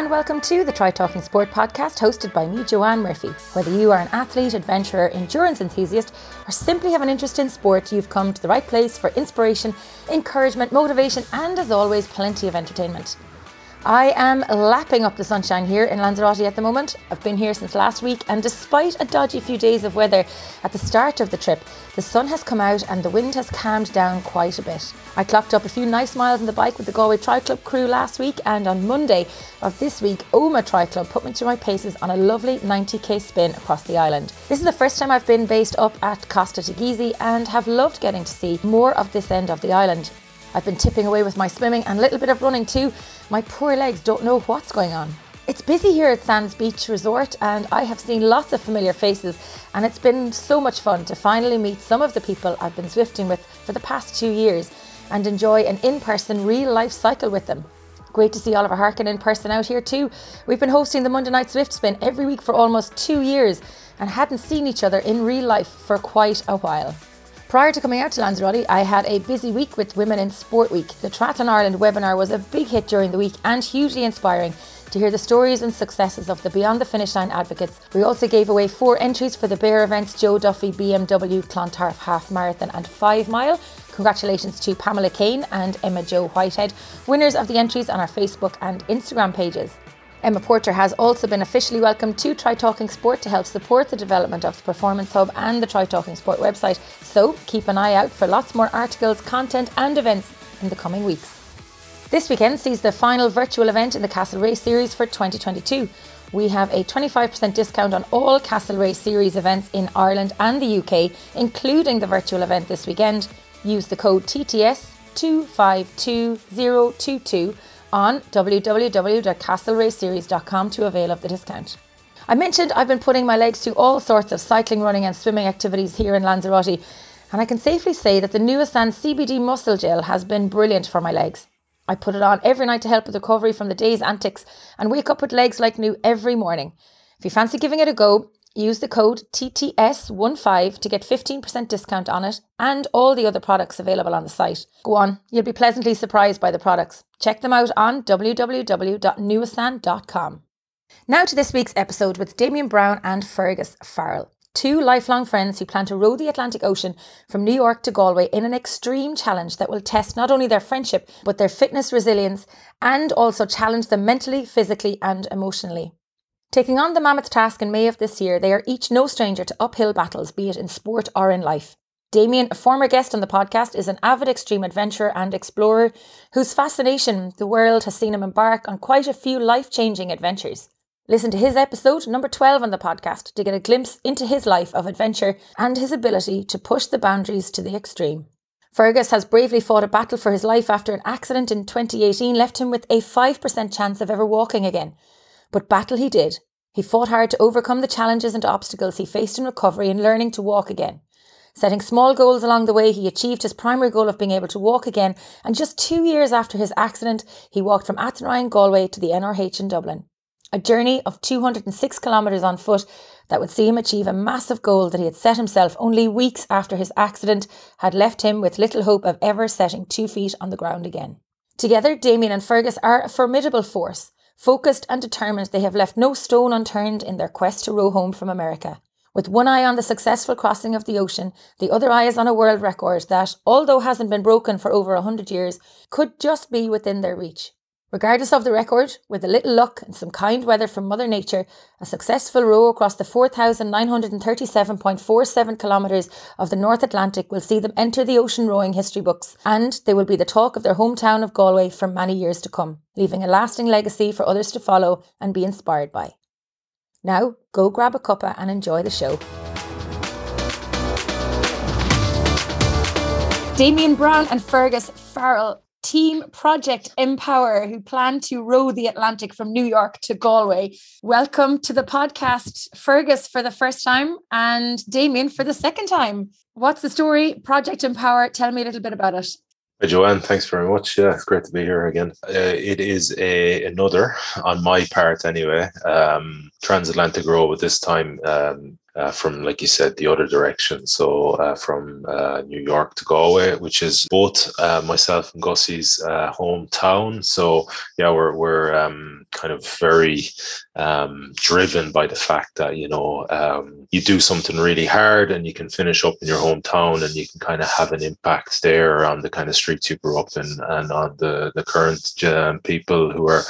and welcome to the Try Talking Sport podcast hosted by me, Joanne Murphy. Whether you are an athlete, adventurer, endurance enthusiast, or simply have an interest in sport, you've come to the right place for inspiration, encouragement, motivation, and as always, plenty of entertainment. I am lapping up the sunshine here in Lanzarote at the moment. I've been here since last week, and despite a dodgy few days of weather at the start of the trip, the sun has come out and the wind has calmed down quite a bit. I clocked up a few nice miles on the bike with the Galway Tri Club crew last week, and on Monday of this week, Omagh Tri Club put me to my paces on a lovely 90k spin across the island. This is the first time I've been based up at Costa Teguise and have loved getting to see more of this end of the island. I've been tipping away with my swimming and a little bit of running too. My poor legs don't know what's going on. It's busy here at Sands Beach Resort, and I have seen lots of familiar faces, and it's been so much fun to finally meet some of the people I've been Zwifting with for the past two years and enjoy an in person, real life cycle with them. Great to see Oliver Harkin in person out here too. We've been hosting the Monday Night Zwift Spin every week for almost two years and hadn't seen each other in real life for quite a while. Prior to coming out to Lanzarote, I had a busy week with Women in Sport Week. The Triathlon Ireland webinar was a big hit during the week and hugely inspiring to hear the stories and successes of the Beyond the Finish Line advocates. We also gave away four entries for the Bear events Joe Duffy BMW Clontarf Half Marathon and 5 Mile. Congratulations to Pamela Kane and Emma Joe Whitehead, winners of the entries on our Facebook and Instagram pages. Emma Porter has also been officially welcomed to Try Talking Sport to help support the development of the Performance Hub and the Try Talking Sport website. So keep an eye out for lots more articles, content, and events in the coming weeks. This weekend sees the final virtual event in the Castlereagh Series for 2022. We have a 25% discount on all Castlereagh Series events in Ireland and the UK, including the virtual event this weekend. Use the code TTS252022 on www.castlereaghseries.com to avail of the discount. I mentioned I've been putting my legs to all sorts of cycling, running, and swimming activities here in Lanzarote, and I can safely say that the Nuasan CBD muscle gel has been brilliant for my legs. I put it on every night to help with recovery from the day's antics and wake up with legs like new every morning. If you fancy giving it a go, Use the code TTS15 to get 15% discount on it and all the other products available on the site. Go on, you'll be pleasantly surprised by the products. Check them out on www.nuasan.com. Now to this week's episode with Damien Brown and Fergus Farrell, two lifelong friends who plan to row the Atlantic Ocean from New York to Galway in an extreme challenge that will test not only their friendship, but their fitness resilience and also challenge them mentally, physically, and emotionally. Taking on the mammoth task in May of this year, they are each no stranger to uphill battles, be it in sport or in life. Damien, a former guest on the podcast, is an avid extreme adventurer and explorer whose fascination the world has seen him embark on quite a few life changing adventures. Listen to his episode, number 12 on the podcast, to get a glimpse into his life of adventure and his ability to push the boundaries to the extreme. Fergus has bravely fought a battle for his life after an accident in 2018 left him with a 5% chance of ever walking again. But battle he did. He fought hard to overcome the challenges and obstacles he faced in recovery and learning to walk again. Setting small goals along the way, he achieved his primary goal of being able to walk again, and just two years after his accident, he walked from Athenry in Galway to the NRH in Dublin. A journey of 206 kilometres on foot that would see him achieve a massive goal that he had set himself only weeks after his accident had left him with little hope of ever setting two feet on the ground again. Together, Damien and Fergus are a formidable force Focused and determined, they have left no stone unturned in their quest to row home from America. With one eye on the successful crossing of the ocean, the other eye is on a world record that, although hasn't been broken for over a hundred years, could just be within their reach. Regardless of the record, with a little luck and some kind weather from Mother Nature, a successful row across the 4,937.47 kilometres of the North Atlantic will see them enter the ocean rowing history books, and they will be the talk of their hometown of Galway for many years to come, leaving a lasting legacy for others to follow and be inspired by. Now, go grab a cuppa and enjoy the show. Damien Brown and Fergus Farrell Team Project Empower, who plan to row the Atlantic from New York to Galway. Welcome to the podcast, Fergus, for the first time and Damien for the second time. What's the story? Project Empower, tell me a little bit about it. Joanne. Thanks very much. Yeah, it's great to be here again. Uh, it is a another, on my part anyway, um, transatlantic row, but this time um, uh, from, like you said, the other direction. So uh, from uh, New York to Galway, which is both uh, myself and Gussie's uh, hometown. So yeah, we're we're um, kind of very um, driven by the fact that you know um, you do something really hard and you can finish up in your hometown and you can kind of have an impact there on the kind of streets you grew up in and on the the current um, people who are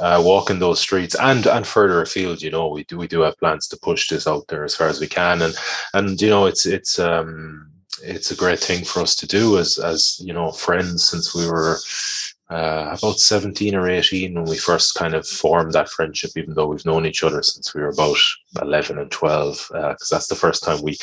uh, walking those streets and and further afield. You know, we do we do have plans to push this out there as far as we can, and and you know, it's it's um it's a great thing for us to do as as you know friends since we were uh, about 17 or 18 when we first kind of formed that friendship, even though we've known each other since we were about 11 and 12, because uh, that's the first time we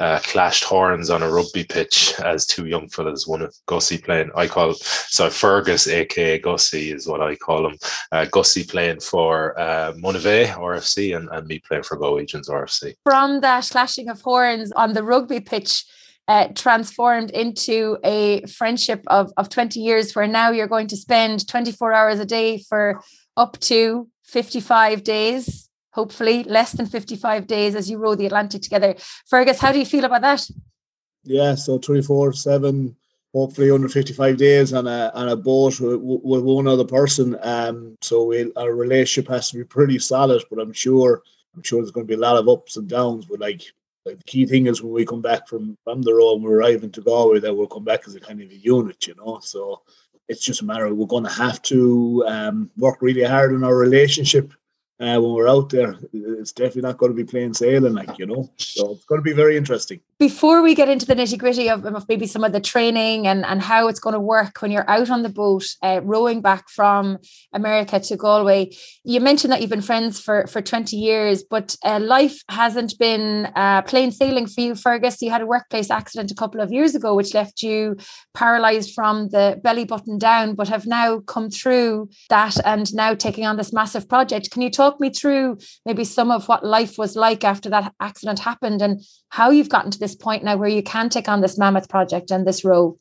uh, clashed horns on a rugby pitch as two young fellas. One of Gussie playing, I call so Fergus, aka Gussie, is what I call him. Uh, Gussie playing for uh, RFC and, and me playing for Galwegians RFC. From that clashing of horns on the rugby pitch, uh, transformed into a friendship of, of 20 years where now you're going to spend 24 hours a day for up to 55 days hopefully less than 55 days as you row the atlantic together. Fergus how do you feel about that? Yeah so 24 7 hopefully under 55 days on a on a boat with, with one other person. Um so we our relationship has to be pretty solid but i'm sure i'm sure there's going to be a lot of ups and downs but like like the key thing is when we come back from from the road, we're arriving to Galway, that we'll come back as a kind of a unit, you know. So it's just a matter of we're going to have to um, work really hard on our relationship uh, when we're out there. It's definitely not going to be plain sailing, like you know. So it's going to be very interesting. Before we get into the nitty gritty of, of, maybe some of the training and and how it's going to work when you're out on the boat uh, rowing back from America to Galway, you mentioned that you've been friends for for 20 years, but uh, life hasn't been uh, plain sailing for you, Fergus. You had a workplace accident a couple of years ago, which left you paralyzed from the belly button down, but have now come through that and now taking on this massive project. Can you talk? Talk me through maybe some of what life was like after that accident happened and how you've gotten to this point now where you can take on this mammoth project and this role?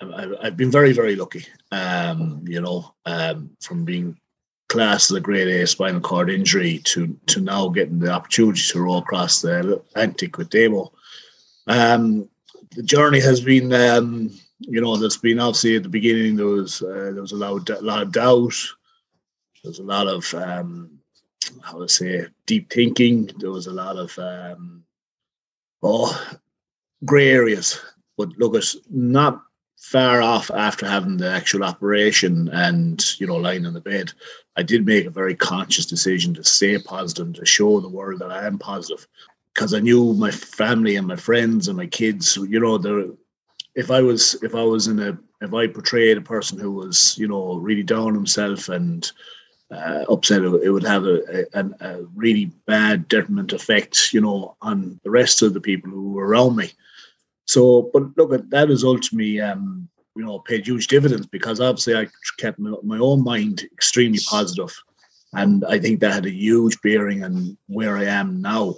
I've been very, very lucky. Um, you know, um, from being classed as a grade A spinal cord injury to to now getting the opportunity to row across the Atlantic with Damo. Um, the journey has been, um, you know, there's been obviously at the beginning there was uh, there was a lot, of, lot of doubt. There's a lot of um, how to say deep thinking. There was a lot of um, oh grey areas, but look, it's not far off after having the actual operation and you know lying in the bed. I did make a very conscious decision to stay positive and to show the world that I am positive because I knew my family and my friends and my kids. You know, if I was if I was in a if I portrayed a person who was you know really down himself and uh, upset, it would have a, a, a, really bad detriment effect, you know, on the rest of the people who were around me. So, but look, at that has ultimately, um, you know, paid huge dividends because obviously I kept my, my own mind extremely positive, and I think that had a huge bearing on where I am now.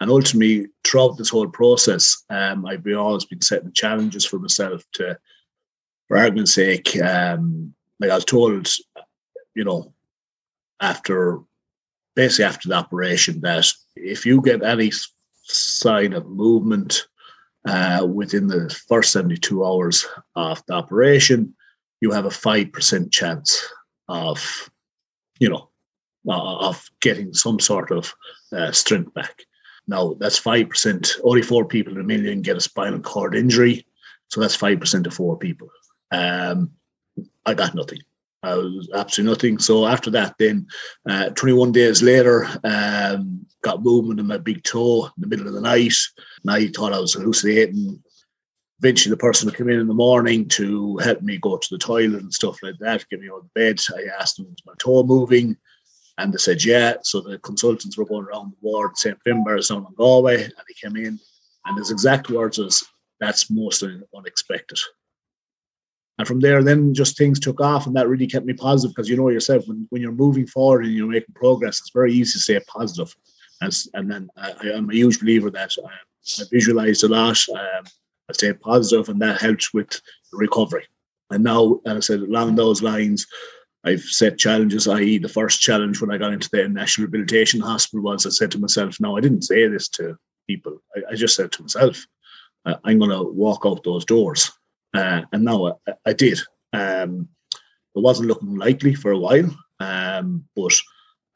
And ultimately, throughout this whole process, um, I've always been setting challenges for myself to, for argument's sake, um, like I was told, you know, after basically after the operation that if you get any sign of movement uh, within the first 72 hours of the operation, you have a 5% chance of, you know, uh, of getting some sort of uh, strength back. Now, that's 5%. Only four people in a million get a spinal cord injury. So that's 5% of four people. Um, I got nothing. I was absolutely nothing. So after that, then uh, 21 days later, um, got movement in my big toe in the middle of the night. And I thought I was hallucinating. Eventually, the person come in in the morning to help me go to the toilet and stuff like that, get me out of bed. I asked them, "Is my toe moving?" And they said, "Yeah." So the consultants were going around the ward, St. Finbarr's down in Galway, and they came in, and his exact words was, "That's most unexpected." And from there, then just things took off, and that really kept me positive because you know yourself when, when you're moving forward and you're making progress, it's very easy to stay positive. As, and then I, am a huge believer that I, I visualized a lot, um, I stayed positive, and that helped with recovery. And now, as I said, along those lines, I've set challenges, i.e., the first challenge when I got into the National Rehabilitation Hospital was I said to myself, no, I didn't say this to people. I, I just said to myself, uh, I'm going to walk out those doors. Uh, and now I, I did. Um, it wasn't looking likely for a while, um, but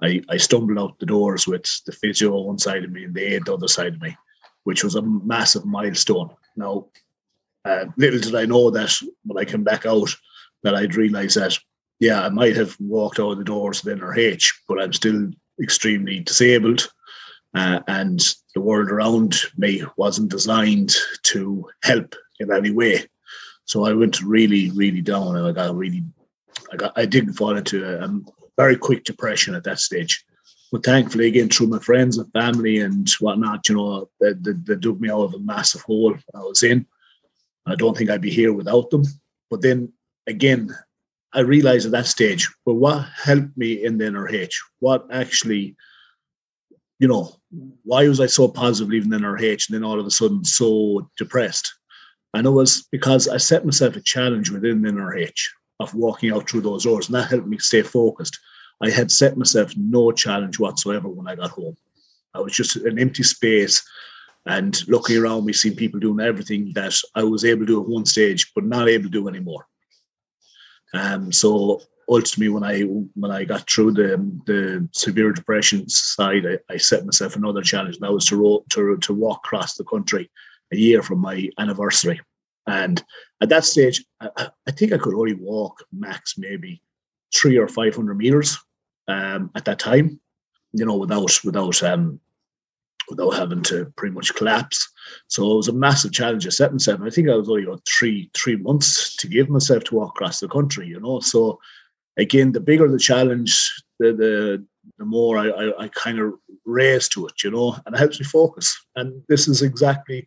I, I stumbled out the doors with the physio on one side of me and the aid the other side of me, which was a massive milestone. Now, uh, little did I know that when I came back out, that I'd realise that, yeah, I might have walked out the doors with NRH, but I'm still extremely disabled. Uh, and the world around me wasn't designed to help in any way. So I went really, really down, and I got really, I got, I did fall into a, a very quick depression at that stage. But thankfully, again, through my friends and family and whatnot, you know, they, they, they dug me out of a massive hole I was in. I don't think I'd be here without them. But then again, I realized at that stage, but what helped me in the NRH? What actually, you know, why was I so positive leaving the NRH and then all of a sudden so depressed? And it was because I set myself a challenge within NRH of walking out through those doors, and that helped me stay focused. I had set myself no challenge whatsoever when I got home. I was just an empty space and looking around me, seeing people doing everything that I was able to do at one stage, but not able to do anymore. Um, so ultimately, when I when I got through the the severe depression side, I, I set myself another challenge, and that was to, ro- to to walk across the country a year from my anniversary. And at that stage, I, I think I could only walk max maybe three or five hundred meters um, at that time, you know, without without um, without having to pretty much collapse. So it was a massive challenge. I set myself. I think I was only about three three months to give myself to walk across the country. You know, so again, the bigger the challenge, the the, the more I, I, I kind of raise to it. You know, and it helps me focus. And this is exactly,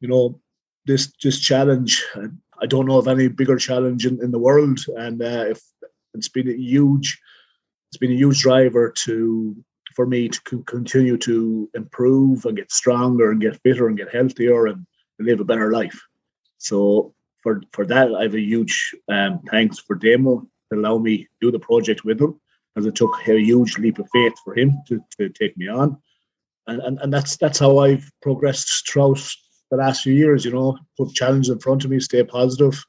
you know, this this challenge. I don't know of any bigger challenge in, in the world, and uh, if it's been a huge, it's been a huge driver to for me to continue to improve and get stronger and get fitter and get healthier and live a better life. So for for that, I have a huge um, thanks for Damo to allow me do the project with him, as it took a huge leap of faith for him to, to take me on, and, and and that's that's how I've progressed throughout the last few years. You know, put challenges in front of me, stay positive,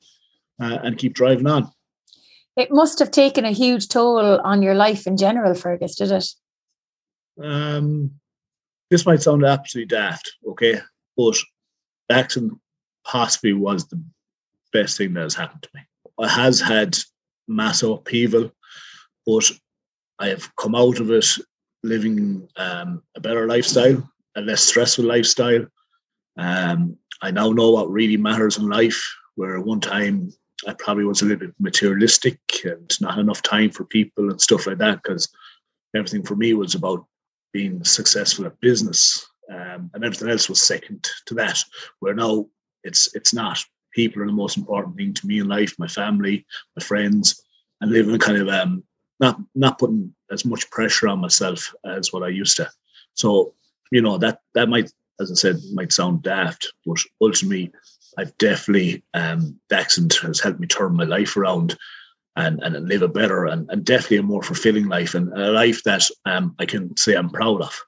uh, and keep driving on. It must have taken a huge toll on your life in general, Fergus, did it? Um, this might sound absolutely daft, okay, but the accident possibly was the best thing that has happened to me. I has had massive upheaval, but I have come out of it living um, a better lifestyle, a less stressful lifestyle. Um, I now know what really matters in life, where one time I probably was a little bit materialistic and not enough time for people and stuff like that, because everything for me was about being successful at business, um, and everything else was second to that. Where now it's it's not. People are the most important thing to me in life. My family, my friends, and living kind of um, not not putting as much pressure on myself as what I used to. So you know that that might, as I said, might sound daft, but ultimately, I've definitely um, has helped me turn my life around and, and live a better and, and definitely a more fulfilling life and a life that um, I can say I'm proud of.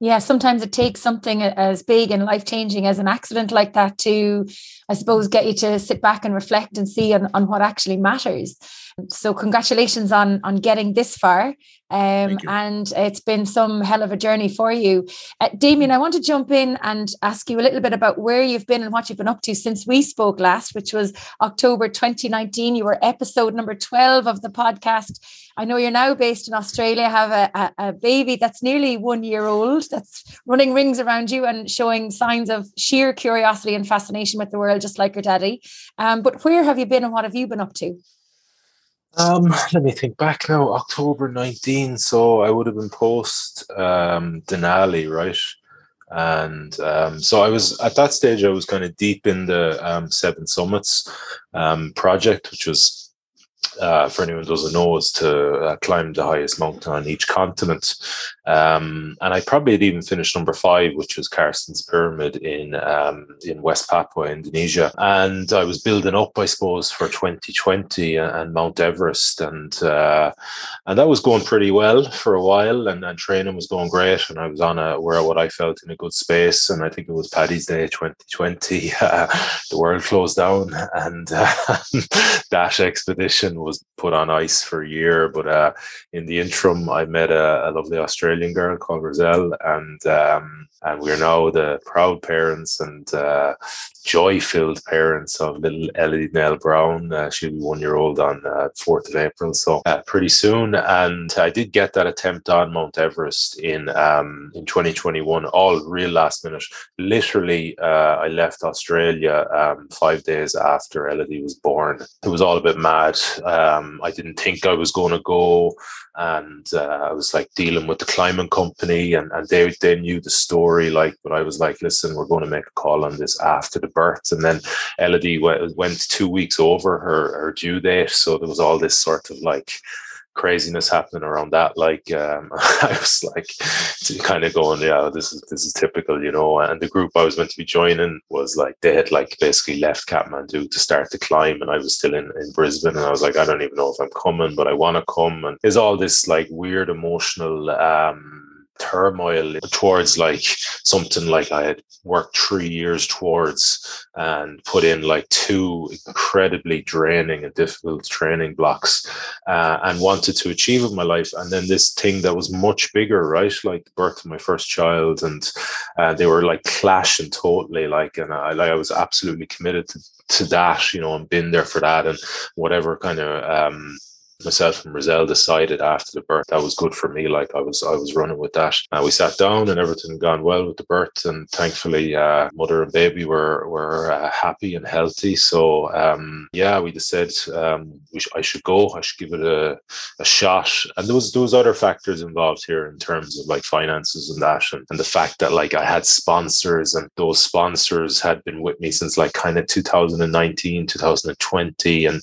Yeah, sometimes it takes something as big and life changing as an accident like that to, I suppose, get you to sit back and reflect and see on, on what actually matters. So, congratulations on on getting this far. Um, and it's been some hell of a journey for you. Uh, Damien, I want to jump in and ask you a little bit about where you've been and what you've been up to since we spoke last, which was October 2019. You were episode number 12 of the podcast. I know you're now based in Australia, have a, a, a baby that's nearly one year old, that's running rings around you and showing signs of sheer curiosity and fascination with the world, just like your daddy. Um, but where have you been and what have you been up to? Um, let me think back now. October 19, so I would have been post um, Denali, right? And um, so I was at that stage. I was kind of deep in the um, Seven Summits um, project, which was uh, for anyone who doesn't know, is to uh, climb the highest mountain on each continent. Um, and I probably had even finished number five, which was Carstensz Pyramid in um, in West Papua, Indonesia. And I was building up, I suppose, for 2020 and Mount Everest, and uh, and that was going pretty well for a while, and, and training was going great, and I was on a where what I felt in a good space. And I think it was Paddy's Day 2020. the world closed down, and uh, Dash Expedition was put on ice for a year. But uh, in the interim, I met a, a lovely Australian girl called Roselle, and um, and we're now the proud parents and uh, joy-filled parents of little Ellie Nell Brown. Uh, she'll be one year old on uh, 4th of April, so uh, pretty soon. And I did get that attempt on Mount Everest in um, in 2021, all real last minute. Literally, uh, I left Australia um, five days after Elodie was born. It was all a bit mad. Um, I didn't think I was going to go and uh, I was like dealing with the climbing company, and, and they they knew the story. Like, but I was like, listen, we're going to make a call on this after the birth, and then Elodie went, went two weeks over her her due date, so there was all this sort of like craziness happening around that. Like um, I was like kind of going, yeah, this is this is typical, you know. And the group I was meant to be joining was like they had like basically left Kathmandu to start the climb, and I was still in in Brisbane, and I was like, I don't even know if I'm coming, but I want to come. And there's all this like weird emotional. um turmoil towards like something like I had worked three years towards and put in like two incredibly draining and difficult training blocks uh, and wanted to achieve in my life. And then this thing that was much bigger, right? Like the birth of my first child. And uh, they were like clashing totally. Like, and I, like, I was absolutely committed to, to that, you know, and been there for that and whatever kind of, um, myself and Roselle decided after the birth that was good for me. Like I was, I was running with that. Uh, we sat down and everything gone well with the birth, and thankfully, uh, mother and baby were were uh, happy and healthy. So um, yeah, we said um, we sh- I should go. I should give it a, a shot. And there was there was other factors involved here in terms of like finances and that, and, and the fact that like I had sponsors, and those sponsors had been with me since like kind of 2019, 2020, and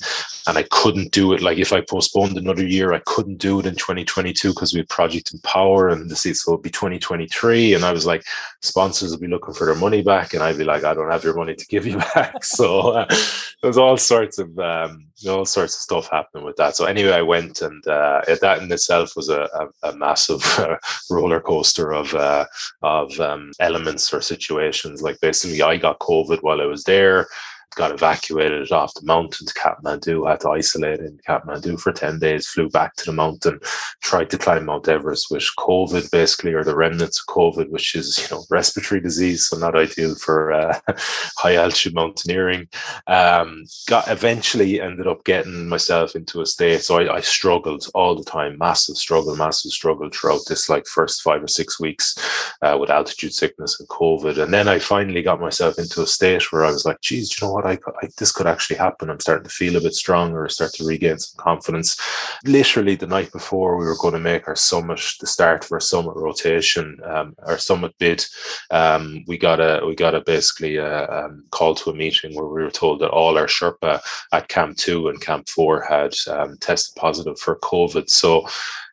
and I couldn't do it. Like if I post postponed another year. I couldn't do it in 2022 because we had Project Empower and the seats will be 2023. And I was like, sponsors will be looking for their money back. And I'd be like, I don't have your money to give you back. so uh, there's all sorts of um, all sorts of stuff happening with that. So anyway, I went and uh, that in itself was a, a, a massive uh, roller coaster of uh, of um, elements or situations. Like basically, I got COVID while I was there got evacuated off the mountain to Kathmandu, had to isolate in Kathmandu for 10 days, flew back to the mountain, tried to climb Mount Everest with COVID basically, or the remnants of COVID, which is, you know, respiratory disease, so not ideal for uh, high altitude mountaineering. Um, got eventually ended up getting myself into a state. So I, I struggled all the time, massive struggle, massive struggle throughout this like first five or six weeks uh, with altitude sickness and COVID. And then I finally got myself into a state where I was like, geez, you know what? I, I, this could actually happen. I'm starting to feel a bit stronger, start to regain some confidence. Literally the night before we were going to make our summit, the start of our summit rotation, um, our summit bid, um, we got a we got a basically a um, call to a meeting where we were told that all our Sherpa at Camp Two and Camp Four had um, tested positive for COVID. So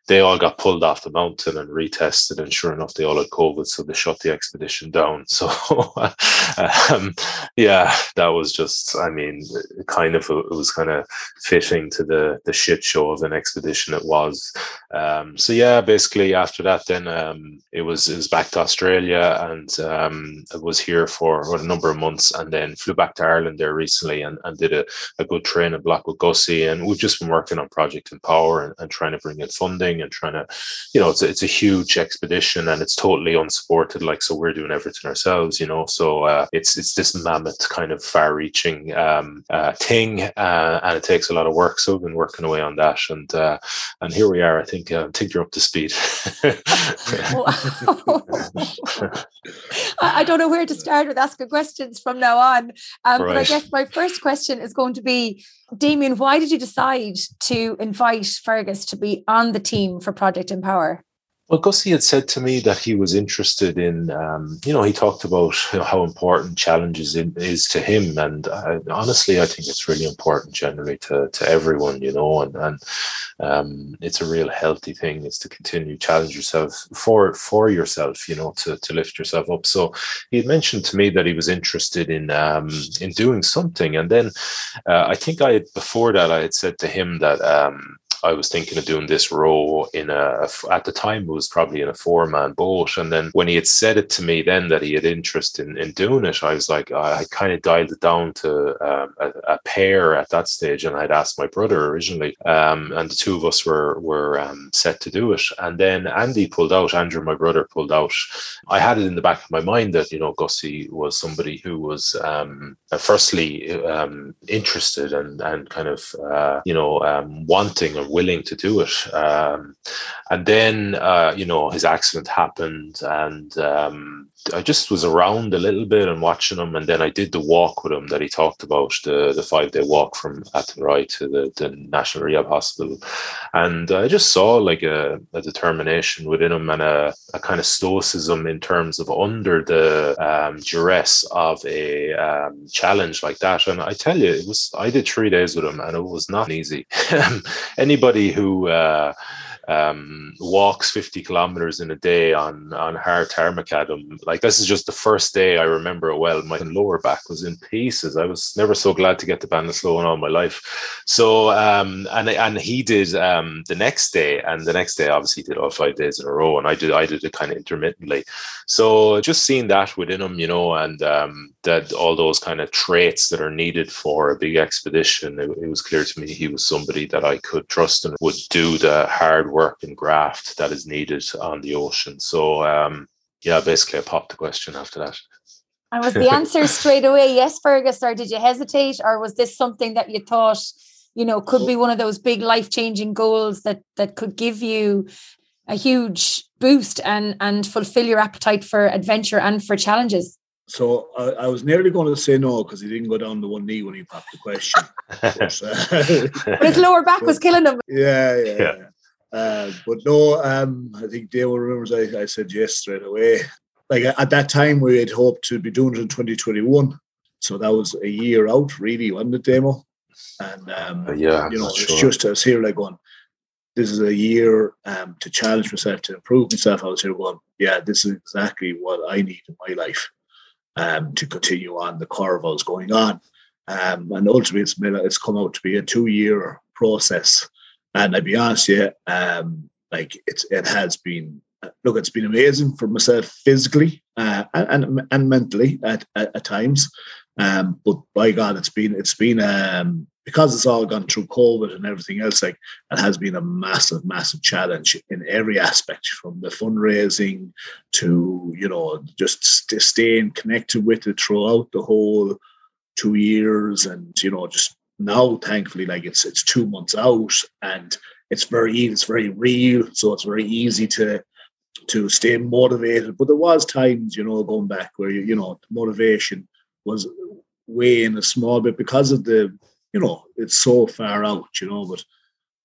they all got pulled off the mountain and retested, and sure enough, they all had COVID, so they shut the expedition down. So, um, yeah, that was just, I mean, kind of, it was kind of fitting to the the shit show of an expedition it was. Um, so yeah, basically after that, then um, it was it was back to Australia, and um, I was here for a number of months, and then flew back to Ireland there recently, and, and did a, a good training block with Gussie, and we've just been working on Project Empower and, and trying to bring in funding and trying to, you know, it's a, it's a huge expedition and it's totally unsupported. Like, so we're doing everything ourselves, you know. So uh, it's it's this mammoth kind of far-reaching um, uh, thing, uh, and it takes a lot of work. So we've been working away on that, and uh, and here we are. I think uh, I think you're up to speed. I don't know where to start with asking questions from now on, um, right. but I guess my first question is going to be Damien, why did you decide to invite Fergus to be on the team for Project Empower? Well, Gussie had said to me that he was interested in, um, you know, he talked about you know, how important challenges in, is to him, and uh, honestly, I think it's really important generally to to everyone, you know, and and um, it's a real healthy thing is to continue challenge yourself for for yourself, you know, to to lift yourself up. So he had mentioned to me that he was interested in um, in doing something, and then uh, I think I before that I had said to him that. Um, I was thinking of doing this row in a, at the time it was probably in a four man boat. And then when he had said it to me then that he had interest in, in doing it, I was like, I kind of dialed it down to um, a, a, pair at that stage. And I'd asked my brother originally, um, and the two of us were, were um, set to do it. And then Andy pulled out, Andrew, my brother, pulled out. I had it in the back of my mind that, you know, Gussie was somebody who was um, firstly um, interested and, and kind of, uh, you know, um, wanting or willing to do it. Um, and then, uh, you know, his accident happened, and um, I just was around a little bit and watching him. And then I did the walk with him that he talked about the, the five day walk from Athenry to the, the National Rehab Hospital. And I just saw like a, a determination within him and a, a, kind of stoicism in terms of under the um, duress of a um, challenge like that. And I tell you, it was, I did three days with him and it was not easy. Anybody who, uh, um, walks 50 kilometers in a day on on hard tarmacadam. Like this is just the first day I remember it well. My lower back was in pieces. I was never so glad to get to Ballinasloe in all my life. So um, and and he did um, the next day, and the next day obviously did all five days in a row, and I did I did it kind of intermittently. So just seeing that within him, you know, and um, that all those kind of traits that are needed for a big expedition, it, it was clear to me he was somebody that I could trust and would do the hard work and graft that is needed on the ocean. So um, yeah, basically I popped the question after that. And was the answer straight away yes, Fergus, or did you hesitate, or was this something that you thought, you know, could be one of those big life changing goals that that could give you a huge boost and and fulfill your appetite for adventure and for challenges? So I, I, was nearly going to say no because he didn't go down to one knee when he popped the question. but, uh, but his lower back was killing him. Yeah, yeah. yeah. Uh, but no, um, I think Dale remembers I, I said yes straight away. Like at that time, we had hoped to be doing it in 2021. So that was a year out, really, wasn't Damo? And um, uh, yeah, you know, it's sure. just as here like going, this is a year um, to challenge myself, to improve myself. I was here going, yeah, this is exactly what I need in my life um, to continue on the curve I was going on. Um, and ultimately, it's, it's come out to be a two year process and I'd be honest, yeah, um, like it's it has been look, it's been amazing for myself physically uh, and and mentally at, at, at times. Um, but by God, it's been it's been um, because it's all gone through COVID and everything else. Like it has been a massive, massive challenge in every aspect, from the fundraising to you know just st- staying connected with it throughout the whole two years, and you know just now thankfully like it's it's two months out and it's very it's very real. So it's very easy to to stay motivated. But there was times you know going back where you, you know motivation was way in a small bit because of the you know it's so far out you know but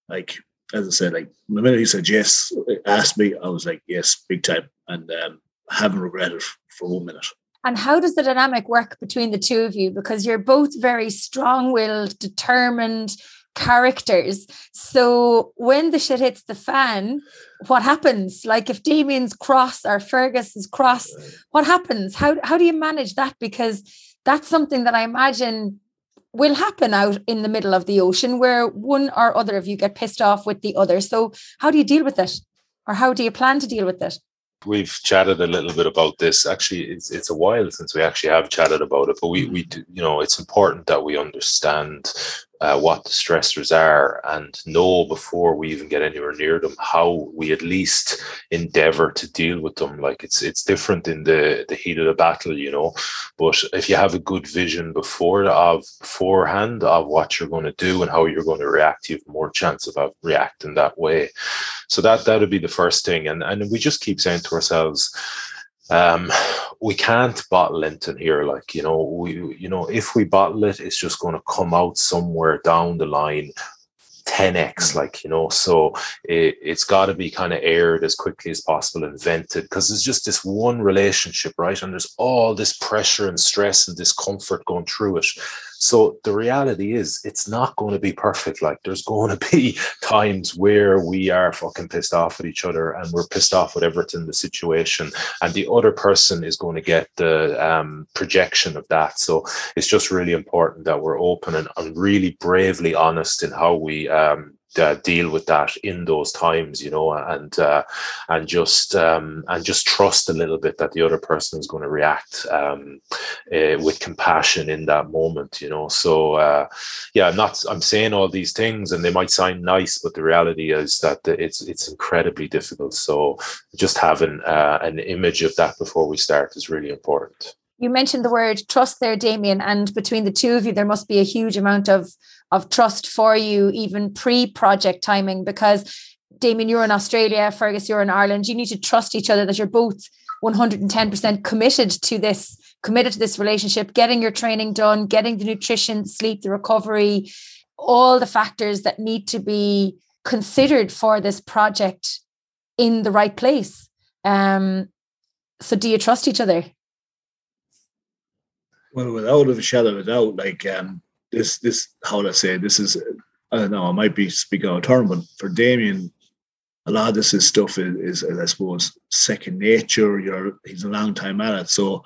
like as i said like the minute he said yes asked me i was like yes big time. And um, haven't regretted for one minute and how does the dynamic work between the two of you? Because you're both very strong willed, determined characters. So when the shit hits the fan, what happens? Like if Damien's cross or Fergus is cross, what happens? How, how do you manage that? Because that's something that I imagine will happen out in the middle of the ocean where one or other of you get pissed off with the other. So how do you deal with it? Or how do you plan to deal with it? We've chatted a little bit about this. Actually, it's it's a while since we actually have chatted about it, but we we do, you know it's important that we understand uh, what the stressors are and know before we even get anywhere near them how we at least endeavor to deal with them. Like it's it's different in the the heat of the battle you know? But if you have a good vision before of beforehand of what you're going to do and how you're going to react you have more chance of reacting that way. So that that would be the first thing. And and we just keep saying to ourselves um, we can't bottle Linton here. Like, you know, we, you know, if we bottle it, it's just going to come out somewhere down the line 10x like you know so it, it's got to be kind of aired as quickly as possible invented because there's just this one relationship right and there's all this pressure and stress and discomfort going through it so the reality is, it's not going to be perfect. Like there's going to be times where we are fucking pissed off at each other and we're pissed off with everything, the situation, and the other person is going to get the um, projection of that. So it's just really important that we're open and, and really bravely honest in how we um, uh, deal with that in those times, you know, and uh, and just um, and just trust a little bit that the other person is going to react um, uh, with compassion in that moment, you know. So uh, yeah, I'm not I'm saying all these things, and they might sound nice, but the reality is that it's it's incredibly difficult. So just having uh, an image of that before we start is really important. You mentioned the word trust there, Damien, and between the two of you, there must be a huge amount of of trust for you, even pre-project timing, because Damien, you're in Australia, Fergus, you're in Ireland. You need to trust each other that you're both 110% committed to this, committed to this relationship, getting your training done, getting the nutrition, sleep, the recovery, all the factors that need to be considered for this project in the right place. Um, so do you trust each other? Well, without a shadow of a doubt, like um, this this how would I say this is I don't know I might be speaking out of turn, but for Damien, a lot of this is stuff is, is I suppose second nature. You're he's a long time at it, so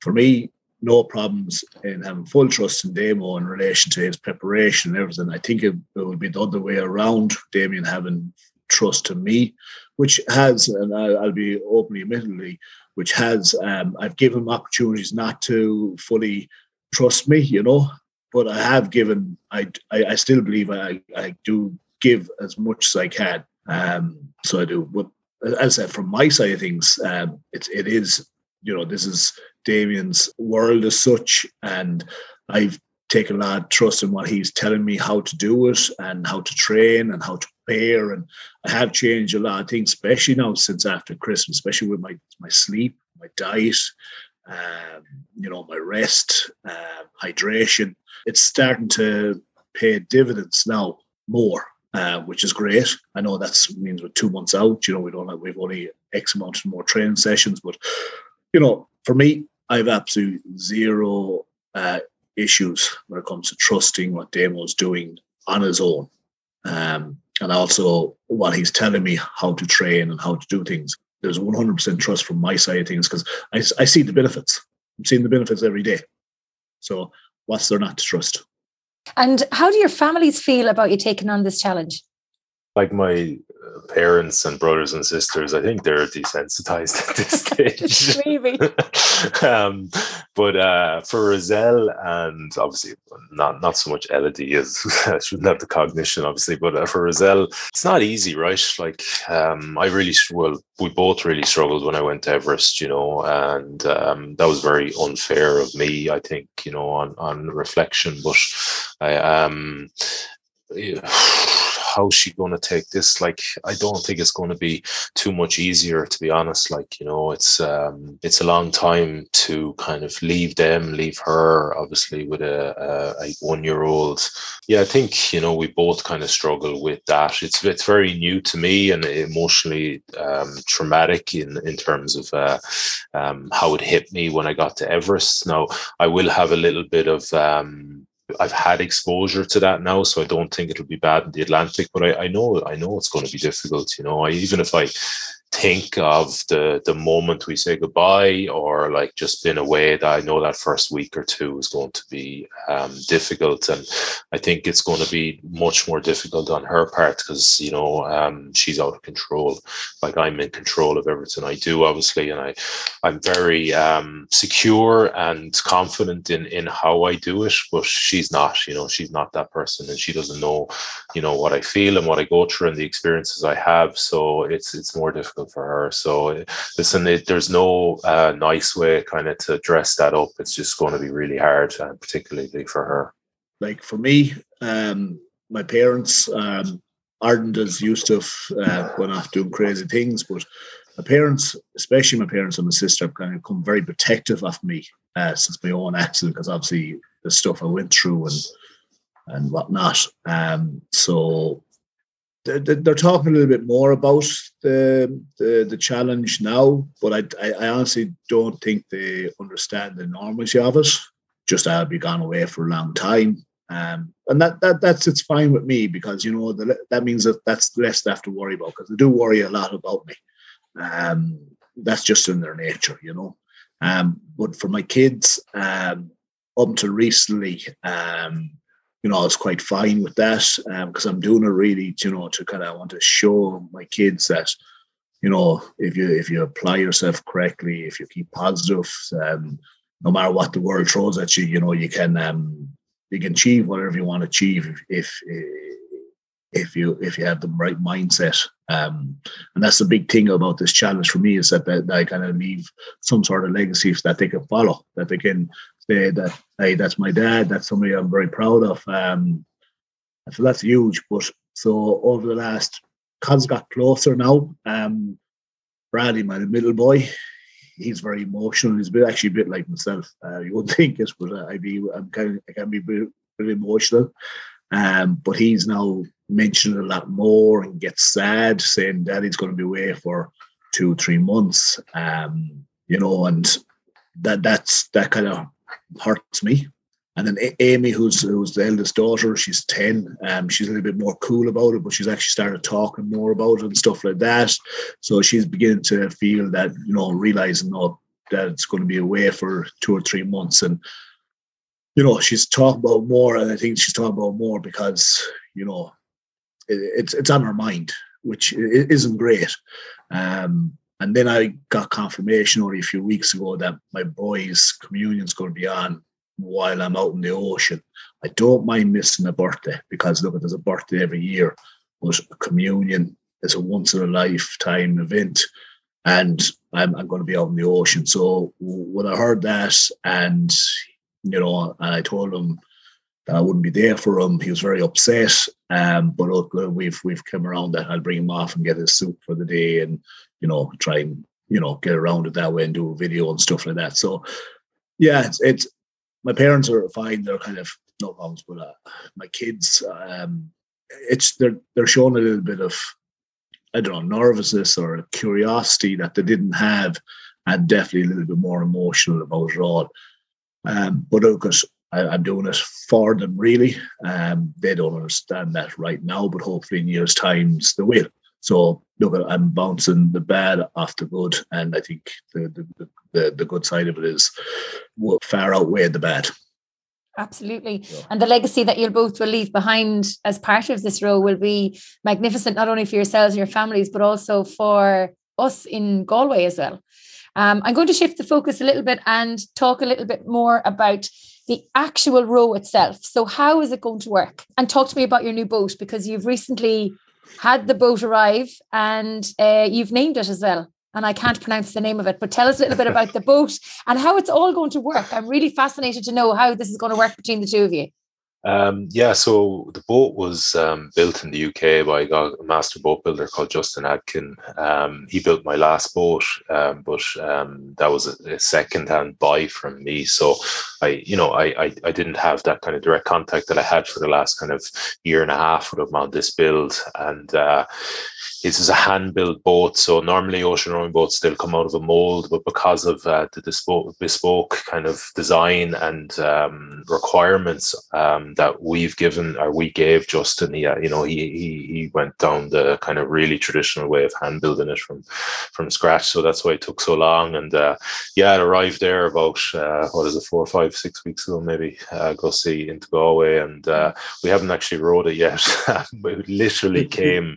for me, no problems in having full trust in Damo in relation to his preparation and everything. I think it, it would be the other way around. Damien having trust in me, which has, and I'll, I'll be openly admittedly, which has um, I've given him opportunities not to fully trust me, you know, but I have given. I I, I still believe I I do give as much as I can. Um, so I do. But as I said, from my side of things, um, it it is you know this is Damien's world as such, and I've taken a lot of trust in what he's telling me how to do it and how to train and how to prepare. And I have changed a lot of things, especially now since after Christmas, especially with my my sleep, my diet, um, you know, my rest, uh, hydration. It's starting to pay dividends now more, uh, which is great. I know that means we're two months out. You know, we don't have, we've only X amount of more training sessions, but you know, for me, I have absolutely zero uh, issues when it comes to trusting what Damo's doing on his own. Um, and also what he's telling me how to train and how to do things there's 100% trust from my side of things because I, I see the benefits. I'm seeing the benefits every day. So what's there not to trust? And how do your families feel about you taking on this challenge? Like my parents and brothers and sisters, I think they're desensitized at this stage. Maybe. um, but uh, for Roselle and obviously not not so much Elodie as I shouldn't have the cognition, obviously, but uh, for Roselle, it's not easy, right? Like um, I really well, we both really struggled when I went to Everest, you know, and um, that was very unfair of me, I think, you know, on on reflection. But I um. Yeah how's she going to take this? Like, I don't think it's going to be too much easier, to be honest. Like, you know, it's um, it's a long time to kind of leave them, leave her, obviously with a, a, a one year old. Yeah, I think you know we both kind of struggle with that. It's it's very new to me and emotionally um, traumatic in in terms of uh, um, how it hit me when I got to Everest. Now I will have a little bit of um, I've had exposure to that now, so I don't think it'll be bad in the Atlantic. But I, I know I know it's going to be difficult. You know, I, even if I think of the the moment we say goodbye or like just been away that i know that first week or two is going to be um, difficult. And i think it's going to be much more difficult on her part because you know um, she's out of control. Like i'm in control of everything i do obviously and i i'm very um, secure and confident in in how i do it but she's not you know she's not that person and she doesn't know you know what i feel and what i go through and the experiences i have. So it's it's more difficult difficult for her. So listen, it, there's no uh, nice way kind of to dress that up. It's just going to be really hard, uh, particularly for her. Like for me, um, my parents um, aren't as used to uh, going off doing crazy things, but my parents, especially my parents and my sister, have kind of become very protective of me uh, since my own accident because obviously the stuff I went through and and whatnot. Um, so they're talking a little bit more about the, the, the challenge now, but I, I honestly don't think they understand the enormity of it. Just I'll be gone away for a long time. Um, and that, that that's it's fine with me because you know the, that means that that's less to have to worry about because they do worry a lot about me. Um, that's just in their nature, you know. Um, but for my kids, um, up until recently, um, you know, I was quite fine with that because um, I'm doing it really, you know, to kind of want to show my kids that, you know, if you if you apply yourself correctly, if you keep positive, um, no matter what the world throws at you, you know, you can um, you can achieve whatever you want to achieve if if, you if you have the right mindset. Um, and that's the big thing about this challenge for me is that, that, that I kind of leave some sort of legacy that they can follow, that they can that hey, that's my dad, that's somebody I'm very proud of. Um, so that's huge. But so over the last, cause got closer now. Um, Bradley, my middle boy, he's very emotional. He's a bit actually a bit like myself. Uh, you wouldn't think it, but I be I'm kind of, I can be a bit, bit emotional. Um, but he's now mentioning a lot more and gets sad, saying Daddy's going to be away for two, three months. Um, you know, and that that's that kind of hurts me. And then Amy, who's who's the eldest daughter, she's ten. Um, she's a little bit more cool about it, but she's actually started talking more about it and stuff like that. So she's beginning to feel that you know, realizing oh, that it's going to be away for two or three months, and you know, she's talking about more. And I think she's talking about more because you know, it, it's it's on her mind, which isn't great. Um, and then I got confirmation only a few weeks ago that my boy's communion's going to be on while I'm out in the ocean. I don't mind missing a birthday because look, there's a birthday every year, but communion is a once in a lifetime event, and I'm, I'm going to be out in the ocean. So when I heard that, and you know, and I told him I wouldn't be there for him, he was very upset. Um, but look, we've we've come around that. I'll bring him off and get his soup for the day, and you know, try and you know get around it that way and do a video and stuff like that. So yeah, it's, it's my parents are fine. They're kind of no problems, but uh, my kids, um, it's they're they're showing a little bit of I don't know nervousness or curiosity that they didn't have, and definitely a little bit more emotional about it all. Um, but because I, am doing it for them, really, um, they don't understand that right now. But hopefully, in years' times, they will. So look, I'm bouncing the bad off the good, and I think the the, the, the good side of it is will far outweigh the bad. Absolutely. Yeah. And the legacy that you'll both will leave behind as part of this role will be magnificent, not only for yourselves and your families, but also for us in Galway as well. Um, I'm going to shift the focus a little bit and talk a little bit more about the actual row itself. So, how is it going to work? And talk to me about your new boat because you've recently had the boat arrive and uh, you've named it as well. And I can't pronounce the name of it, but tell us a little bit about the boat and how it's all going to work. I'm really fascinated to know how this is going to work between the two of you. Um, yeah, so the boat was um, built in the UK by a master boat builder called Justin Adkin. Um, he built my last boat, um, but um, that was a, a second-hand buy from me. So I, you know, I, I, I didn't have that kind of direct contact that I had for the last kind of year and a half with on this build, and uh, this is a hand built boat. So normally ocean rowing boats still come out of a mold, but because of uh, the bespoke, bespoke kind of design and um, requirements um, that we've given or we gave Justin, he, uh, you know, he, he he went down the kind of really traditional way of hand building it from from scratch. So that's why it took so long. And uh, yeah, it arrived there about uh, what is it, four, five, six weeks ago, maybe. Uh, go see into Galway, and uh, we haven't actually rode it yet. it literally came.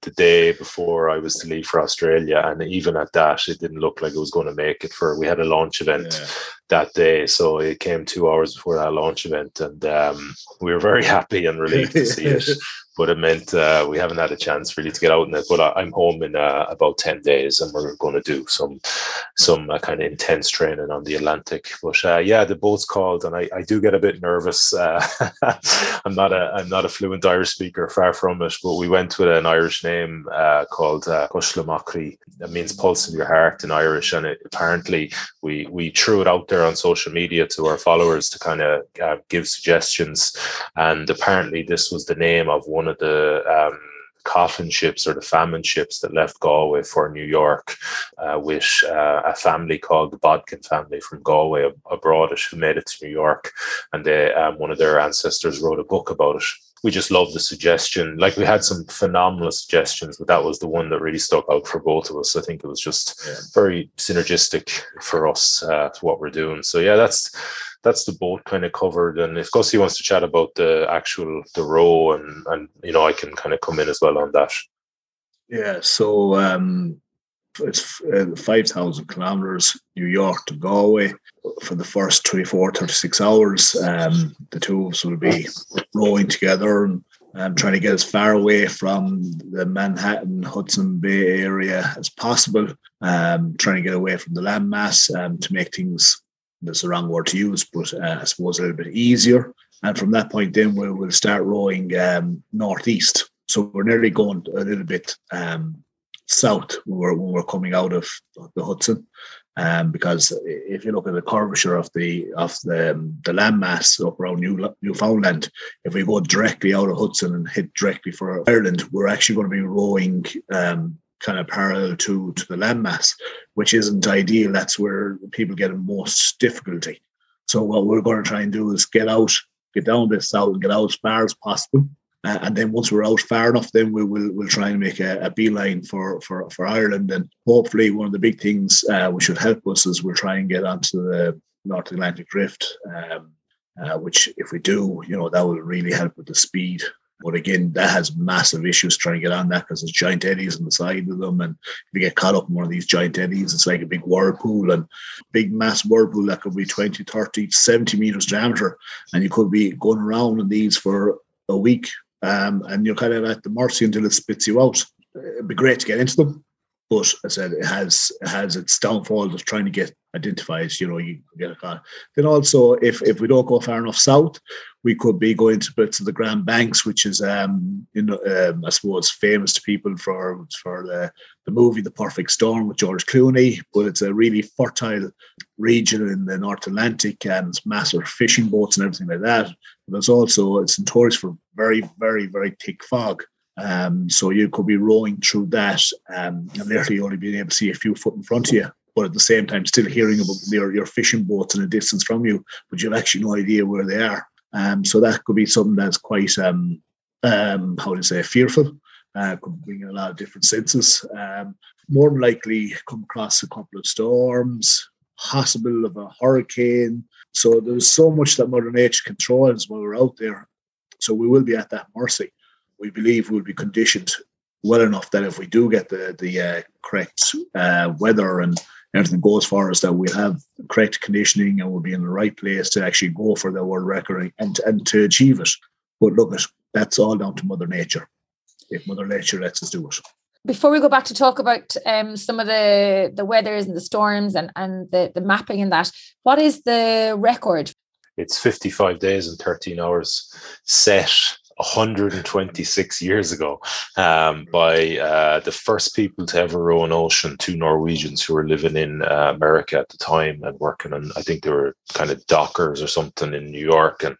The day before I was to leave for Australia, and even at that, it didn't look like it was going to make it. For we had a launch event yeah. that day, so it came two hours before that launch event, and um, we were very happy and relieved to see it. but it meant uh, we haven't had a chance really to get out in it. But I, am home in uh, about ten days, and we're going to do some some uh, kind of intense training on the Atlantic. But uh, yeah, the boat's called, and I, I do get a bit nervous. Uh, I'm not a I'm not a fluent Irish speaker, far from it. But we went with an Irish name uh, called uh, That means pulse of your heart in Irish, and it, apparently we we threw it out there on social media to our followers to kind of give suggestions, and apparently this was the name of one of the um, coffin ships or the famine ships that left Galway for New York, uh, with uh, a family called the Bodkin family from Galway abroad who made it to New York, and they, um, one of their ancestors wrote a book about it. We just love the suggestion. Like we had some phenomenal suggestions, but that was the one that really stuck out for both of us. I think it was just yeah. very synergistic for us uh, to what we're doing. So yeah, that's that's the boat kind of covered. And if Gussie wants to chat about the actual the row, and and you know, I can kind of come in as well on that. Yeah. So um, it's uh, five thousand kilometers, New York to Galway for the first 24, 36 hours. Um, the two of us will be rowing together and um, trying to get as far away from the Manhattan Hudson Bay area as possible. Um, trying to get away from the landmass um, to make things that's the wrong word to use, but uh, I suppose a little bit easier. And from that point, then we'll, start rowing um, northeast. So we're nearly going a little bit um, south when we're, when we're coming out of the Hudson. Um, because if you look at the curvature of the of the um, the landmass up around New, Newfoundland, if we go directly out of Hudson and hit directly for Ireland, we're actually going to be rowing um, kind of parallel to to the landmass, which isn't ideal. That's where people get the most difficulty. So what we're going to try and do is get out, get down this south, and get out as far as possible. Uh, and then once we're out far enough, then we will we'll try and make a, a beeline for, for for Ireland. And hopefully, one of the big things uh, which should help us is we'll try and get onto the North Atlantic Drift. Um, uh, which, if we do, you know, that will really help with the speed but again, that has massive issues trying to get on that because there's giant eddies on the side of them. And if you get caught up in one of these giant eddies, it's like a big whirlpool and big mass whirlpool that could be 20, 30, 70 meters diameter. And you could be going around in these for a week. Um, and you're kind of at the mercy until it spits you out. It'd be great to get into them. But I said it has it has its downfall of trying to get identified. You know, you get a car. Then also, if if we don't go far enough south, we could be going to bits of the Grand Banks, which is um you know um, I suppose famous to people for for the the movie The Perfect Storm with George Clooney. But it's a really fertile region in the North Atlantic and massive fishing boats and everything like that. But it's also it's notorious for very very very thick fog. Um, so you could be rowing through that um, and literally only being able to see a few foot in front of you, but at the same time still hearing about your, your fishing boats in a distance from you, but you have actually no idea where they are. Um, so that could be something that's quite, um, um, how to say, fearful. Uh, could bring in a lot of different senses. Um, more than likely come across a couple of storms, possible of a hurricane. So there's so much that Mother Nature controls while we're out there. So we will be at that mercy we believe we'll be conditioned well enough that if we do get the the uh, correct uh, weather and everything goes for us, that we'll have correct conditioning and we'll be in the right place to actually go for the world record and and to achieve it. But look, at that's all down to Mother Nature. If Mother Nature lets us do it. Before we go back to talk about um, some of the the weathers and the storms and and the the mapping and that, what is the record? It's fifty five days and thirteen hours set 126 years ago um, by uh, the first people to ever row an ocean, two Norwegians who were living in uh, America at the time and working on, I think they were kind of dockers or something in New York. And,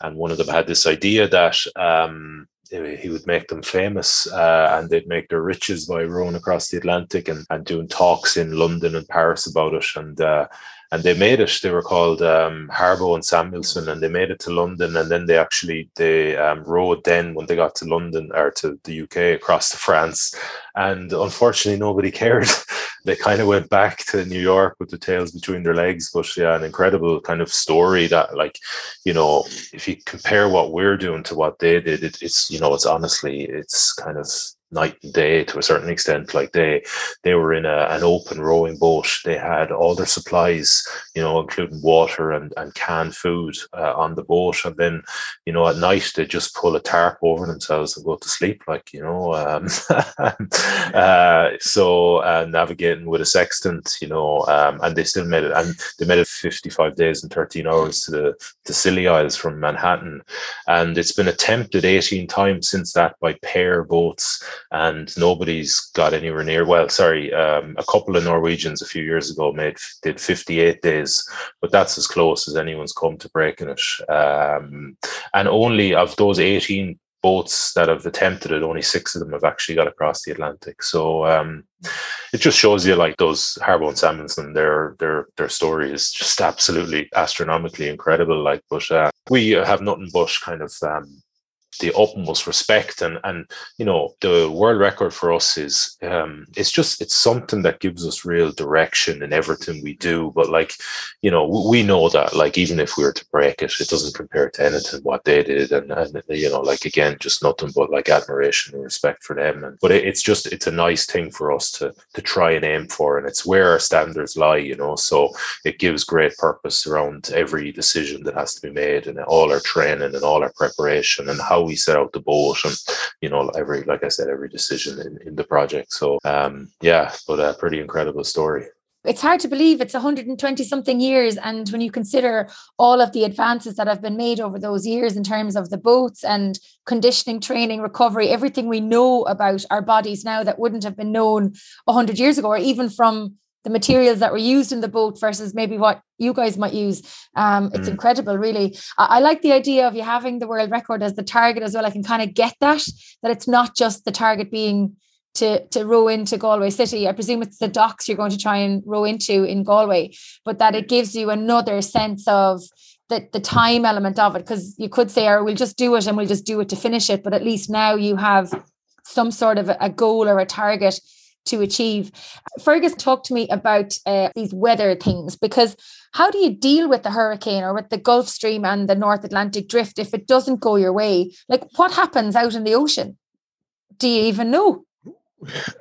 and one of them had this idea that um, he would make them famous uh, and they'd make their riches by rowing across the Atlantic and, and doing talks in London and Paris about it. And uh, and they made it. They were called um, Harbo and Samuelsen, and they made it to London. And then they actually they um, rowed then when they got to London or to the UK across to France. And unfortunately, nobody cared. they kind of went back to New York with the tails between their legs. But yeah, an incredible kind of story that, like, you know, if you compare what we're doing to what they did, it, it's you know, it's honestly, it's kind of night and day to a certain extent. Like they they were in a, an open rowing boat. They had all their supplies, you know, including water and, and canned food uh, on the boat. And then, you know, at night they just pull a tarp over themselves and go to sleep, like, you know. Um, uh, so uh, navigating with a sextant, you know, um, and they still made it. And they made it 55 days and 13 hours to the to Scilly Isles from Manhattan. And it's been attempted 18 times since that by pair boats and nobody's got anywhere near. Well, sorry, um, a couple of Norwegians a few years ago made did 58 days, but that's as close as anyone's come to breaking it. Um, and only of those 18 boats that have attempted it, only six of them have actually got across the Atlantic. So um, it just shows you like those Harbone and their their their story is just absolutely astronomically incredible. Like, but uh, we have nothing but kind of um, the utmost respect and and you know the world record for us is um it's just it's something that gives us real direction in everything we do. But like you know we know that like even if we were to break it it doesn't compare to anything what they did. And and you know like again just nothing but like admiration and respect for them. And but it, it's just it's a nice thing for us to to try and aim for. And it's where our standards lie you know? So it gives great purpose around every decision that has to be made and all our training and all our preparation and how we set out the boat and you know every like I said every decision in, in the project. So um, yeah, but a pretty incredible story it's hard to believe it's 120 something years and when you consider all of the advances that have been made over those years in terms of the boats and conditioning training recovery everything we know about our bodies now that wouldn't have been known 100 years ago or even from the materials that were used in the boat versus maybe what you guys might use. Um, it's mm. incredible, really. I, I, like the idea of you having the world record as the target as well. I can kind of get that, that it's not just the target being to, to row into Galway City. I presume it's the docks you're going to try and row into in Galway, but that it gives you another sense of the, the time element of it. Because you could say, or oh, we'll just do it and we'll just do it to finish it. But at least now you have some sort of a goal or a target to achieve. Fergus talked to me about uh, these weather things because how do you deal with the hurricane or with the Gulf Stream and the North Atlantic drift if it doesn't go your way? Like, what happens out in the ocean? Do you even know?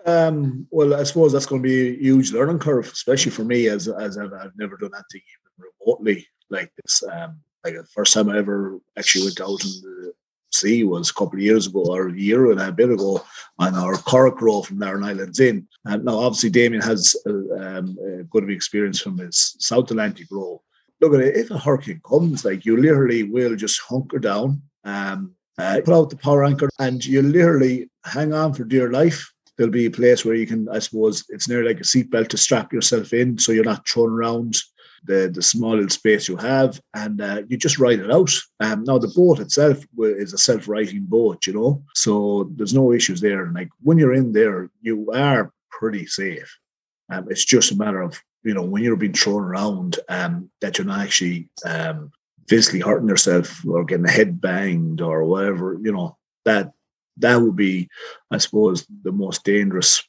Um, well, I suppose that's going to be a huge learning curve, especially for me, as as I've, I've never done anything even remotely like this. Um, like the first time I ever actually went out in the sea was a couple of years ago or a year and a bit ago on our Curragh row from Narran Islands in. And now, obviously, Damien has a, uh, um, a good experience from his South Atlantic row. Look at it, if a hurricane comes, like you literally will just hunker down, um, uh, put out the power anchor, and you literally hang on for dear life. There'll be a place where you can, I suppose, it's near like a seatbelt to strap yourself in so you're not thrown around the the small little space you have, and uh, you just ride it out. Um, now the boat itself is a self-righting boat, you know, so there's no issues there. And like when you're in there, you are pretty safe. Um, it's just a matter of you know when you're being thrown around, um, that you're not actually um, physically hurting yourself or getting a head banged or whatever. You know that that would be, I suppose, the most dangerous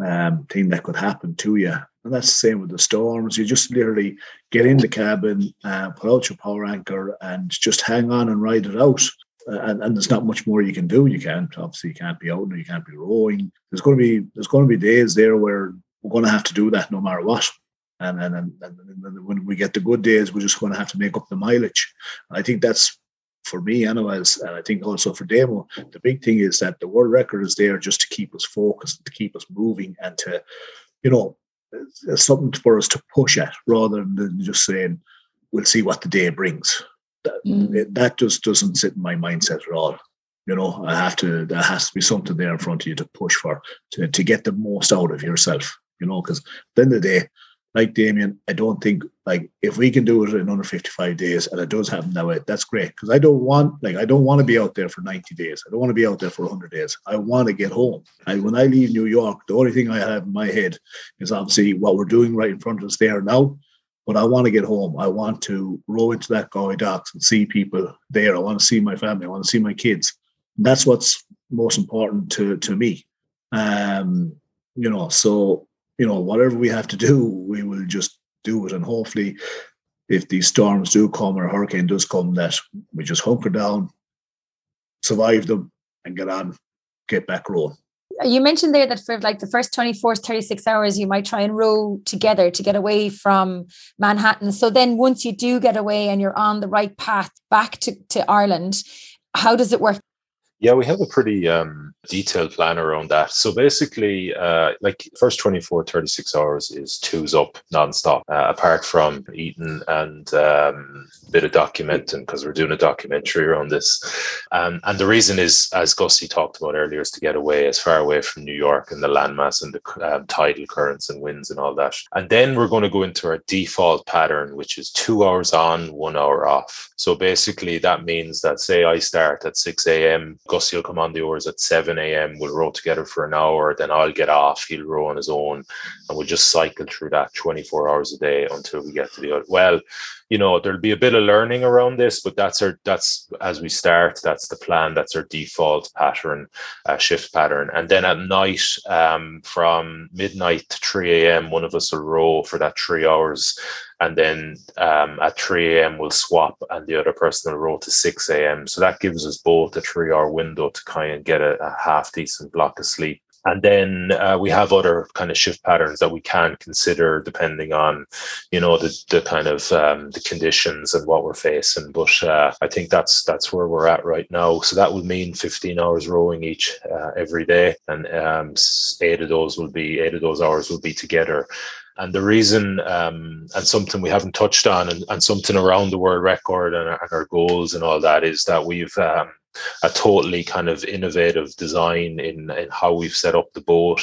um, thing that could happen to you. And that's the same with the storms. You just literally get in the cabin, uh, put out your power anchor, and just hang on and ride it out. Uh, and, and there's not much more you can do. You can't obviously you can't be out and you can't be rowing. There's going to be there's going to be days there where we're going to have to do that no matter what. And and, and, and when we get the good days, we're just going to have to make up the mileage. And I think that's for me, anyways, and I think also for Damo, the big thing is that the world record is there just to keep us focused, to keep us moving, and to, you know, something for us to push at rather than just saying, we'll see what the day brings. That, mm. that just doesn't sit in my mindset at all. You know, I have to, there has to be something there in front of you to push for, to, to get the most out of yourself, you know, because at the end of the day, like Damien, I don't think like if we can do it in under 55 days and it does happen that way, that's great. Because I don't want like I don't want to be out there for 90 days. I don't want to be out there for 100 days. I want to get home. And when I leave New York, the only thing I have in my head is obviously what we're doing right in front of us there now. But I want to get home. I want to row into that Galway docks and see people there. I want to see my family. I want to see my kids. And that's what's most important to to me. Um, you know, so you know, whatever we have to do, we will just do it. And hopefully, if these storms do come or a hurricane does come, that we just hunker down, survive them, and get on, get back rolling. you mentioned there that for like the first 24 36 hours you might try and row together to get away from manhattan so then once you do get away and you're on the right path back to, to ireland how does it work yeah, we have a pretty um, detailed plan around that. So basically, uh, like first 24, 36 hours is twos up nonstop, uh, apart from eating and um, a bit of documenting because we're doing a documentary around this. Um, and the reason is, as Gussie talked about earlier, is to get away as far away from New York and the landmass and the um, tidal currents and winds and all that. And then we're going to go into our default pattern, which is two hours on, one hour off. So basically, that means that say I start at 6 a.m. Gussie will come on the oars at 7 a.m. We'll row together for an hour, then I'll get off, he'll row on his own, and we'll just cycle through that 24 hours a day until we get to the. Well, you know, there'll be a bit of learning around this, but that's our that's as we start, that's the plan, that's our default pattern, uh, shift pattern. And then at night, um, from midnight to 3 a.m., one of us will row for that three hours and then um, at 3 a.m. we'll swap and the other person will roll to 6 a.m. So that gives us both a three hour window to kind of get a, a half decent block of sleep. And then uh, we have other kind of shift patterns that we can consider depending on, you know, the, the kind of um, the conditions and what we're facing. But uh, I think that's that's where we're at right now. So that would mean 15 hours rowing each uh, every day, and um, eight of those will be eight of those hours will be together. And the reason, um, and something we haven't touched on, and, and something around the world record and, and, our goals and all that, is that we've um, a totally kind of innovative design in, in how we've set up the boat.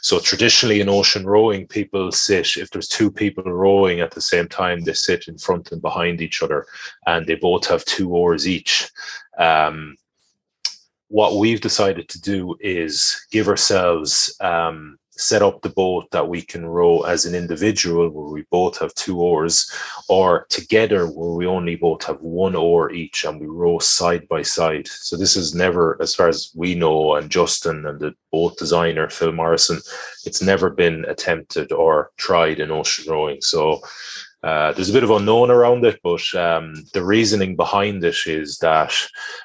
So traditionally in ocean rowing, people sit, if there's two people rowing at the same time, they sit in front and behind each other, and they both have two oars each. Um, what we've decided to do is give ourselves um, set up the boat that we can row as an individual where we both have two oars or together where we only both have one oar each and we row side by side. So this is never as far as we know and justin and the boat designer phil morrison it's never been attempted or tried in ocean rowing. So uh, there's a bit of unknown around it, but um, the reasoning behind it is that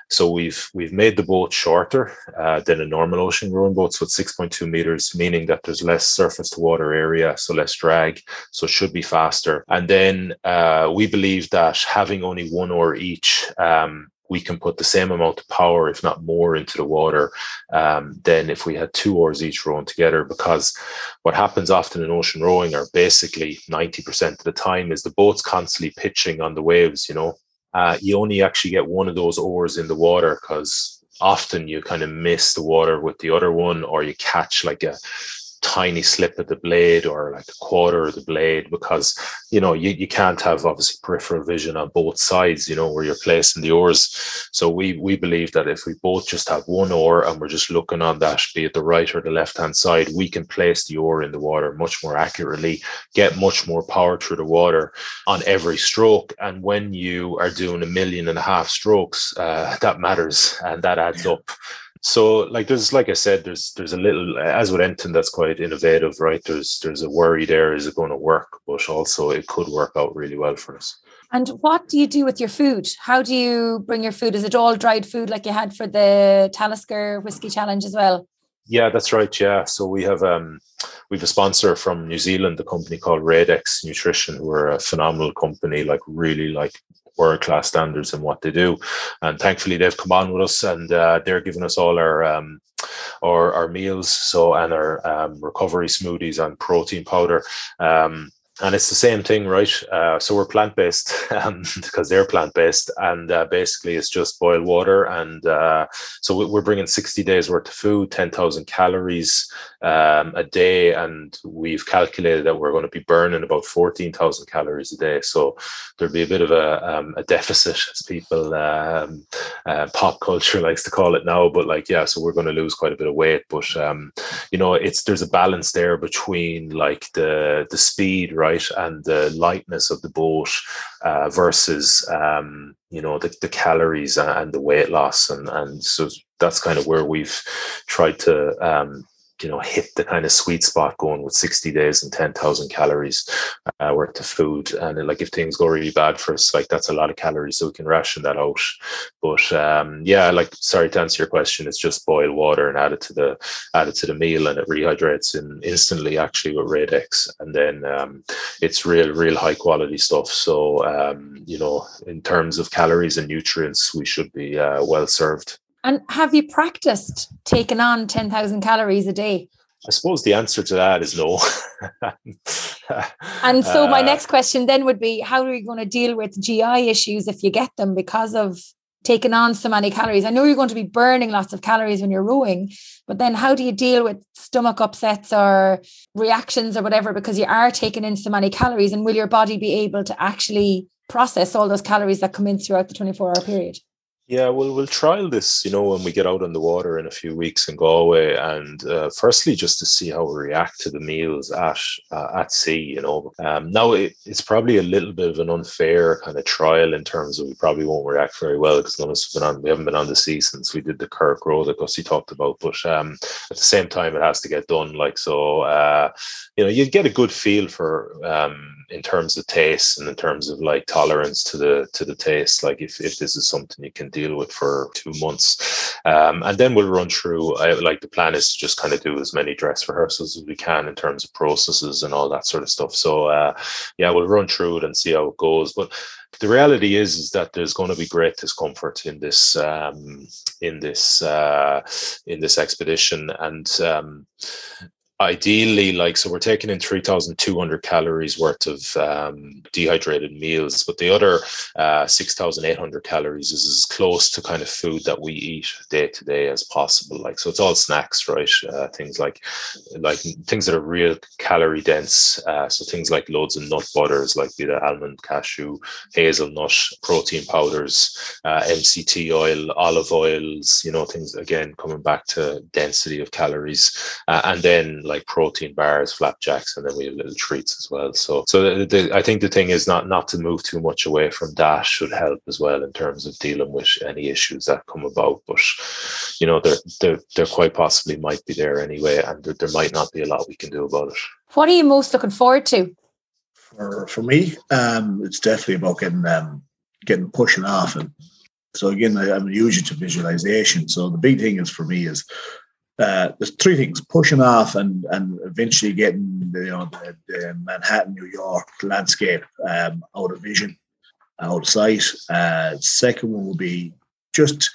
so we've we've made the boat shorter uh, than a normal ocean rowing boat, so it's 6.2 meters, meaning that there's less surface to water area, so less drag, so it should be faster. And then uh, we believe that having only one oar each um, we can put the same amount of power, if not more, into the water um, than if we had two oars each rowing together. Because what happens often in ocean rowing, or basically 90% of the time, is the boat's constantly pitching on the waves. You know, uh, you only actually get one of those oars in the water because often you kind of miss the water with the other one, or you catch like a tiny slip of the blade or like a quarter of the blade because you know you, you can't have obviously peripheral vision on both sides you know where you're placing the oars. So we we believe that if we both just have one oar and we're just looking on that be it the right or the left hand side we can place the oar in the water much more accurately get much more power through the water on every stroke. And when you are doing a million and a half strokes uh, that matters and that adds up so like there's like I said, there's there's a little as with anything that's quite innovative, right? There's there's a worry there, is it going to work? But also it could work out really well for us. And what do you do with your food? How do you bring your food? Is it all dried food like you had for the Talisker Whisky Challenge as well? Yeah, that's right. Yeah. So we have um we've a sponsor from New Zealand, a company called Radix Nutrition, who are a phenomenal company, like really like world class standards in what they do. And thankfully, they've come on with us and uh, they're giving us all our um, our, our meals, so and our um, recovery smoothies and protein powder. Um, and it's the same thing, right? Uh, so we're plant based um, because they're plant based, and uh, basically it's just boiled water. And uh, so we're bringing 60 days worth of food, 10,000 calories um, a day, and we've calculated that we're going to be burning about 14,000 calories a day. So there'll be a bit of a, um, a deficit, as people um, uh, pop culture likes to call it now. But like, yeah, so we're going to lose quite a bit of weight. But um, you know, it's there's a balance there between like the the speed, right? Right and the lightness of the boat uh, versus um, you know the, the calories and the weight loss and and so that's kind of where we've tried to um, you know hit the kind of sweet spot going with 60 days and 10,000 calories uh, worth of food. And like if things go really bad for us like that's a lot of calories so we can ration that out. But um, yeah like sorry to answer your question it's just boil water and add it to the add it to the meal and it rehydrates in instantly actually with Radix and then um, it's real real high quality stuff. So um, you know in terms of calories and nutrients we should be uh, well served and have you practiced taking on 10,000 calories a day? I suppose the answer to that is no. and so my uh, next question then would be how are you going to deal with GI issues if you get them because of taking on so many calories? I know you're going to be burning lots of calories when you're rowing, but then how do you deal with stomach upsets or reactions or whatever because you are taking in so many calories and will your body be able to actually process all those calories that come in throughout the 24 hour period? Yeah, well, we'll trial this, you know, when we get out on the water in a few weeks in Galway, and uh, firstly, just to see how we react to the meals at uh, at sea, you know. Um, now it, it's probably a little bit of an unfair kind of trial in terms of we probably won't react very well because none of us have been on, we haven't been on the sea since we did the Curragh Row that Gussie talked about. But um, at the same time, it has to get done. Like so, uh, you know, you get a good feel for um, in terms of taste and in terms of like tolerance to the to the taste like if, if this is something you can deal with for two months. Um, and then we'll run through uh, like the plan is to just kind of do as many dress rehearsals as we can in terms of processes and all that sort of stuff. So uh, yeah we'll run through it and see how it goes. But the reality is is that there's going to be great discomfort in this um, in this uh, in this expedition. And um, ideally like so we're taking in 3200 calories worth of um, dehydrated meals but the other uh, 6800 calories is as close to kind of food that we eat day to day as possible like so it's all snacks right? Uh, things like like things that are real calorie dense uh, so things like loads of nut butters like be the almond cashew hazelnut protein powders uh, mct oil olive oils you know things again coming back to density of calories. Uh, and then like protein bars, flapjacks, and then we have little treats as well. So, so the, the, I think the thing is not not to move too much away from that should help as well in terms of dealing with any issues that come about. But you know, there there there quite possibly might be there anyway, and there, there might not be a lot we can do about it. What are you most looking forward to? For for me, um, it's definitely about getting um, getting pushing off and so again, I, am huge into visualization. So the big thing is for me is uh, there's three things: pushing off and and eventually getting the, you know the, the Manhattan, New York landscape um, out of vision, out of sight. Uh, second one will be just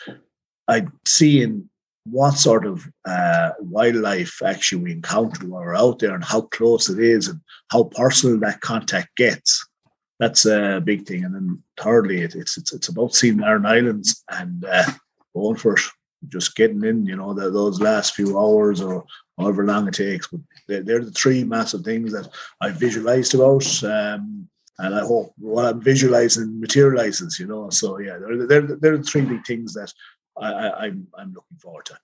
I seeing what sort of uh, wildlife actually we encounter while we're out there and how close it is and how personal that contact gets. That's a big thing. And then thirdly, it, it's, it's it's about seeing Aran Islands and uh, going for it just getting in, you know, the, those last few hours or however long it takes. But they're, they're the three massive things that I visualized about. Um, and I hope what I'm visualizing materializes, you know. So yeah, they're, they're, they're the three big things that I, I, I'm, I'm looking forward to.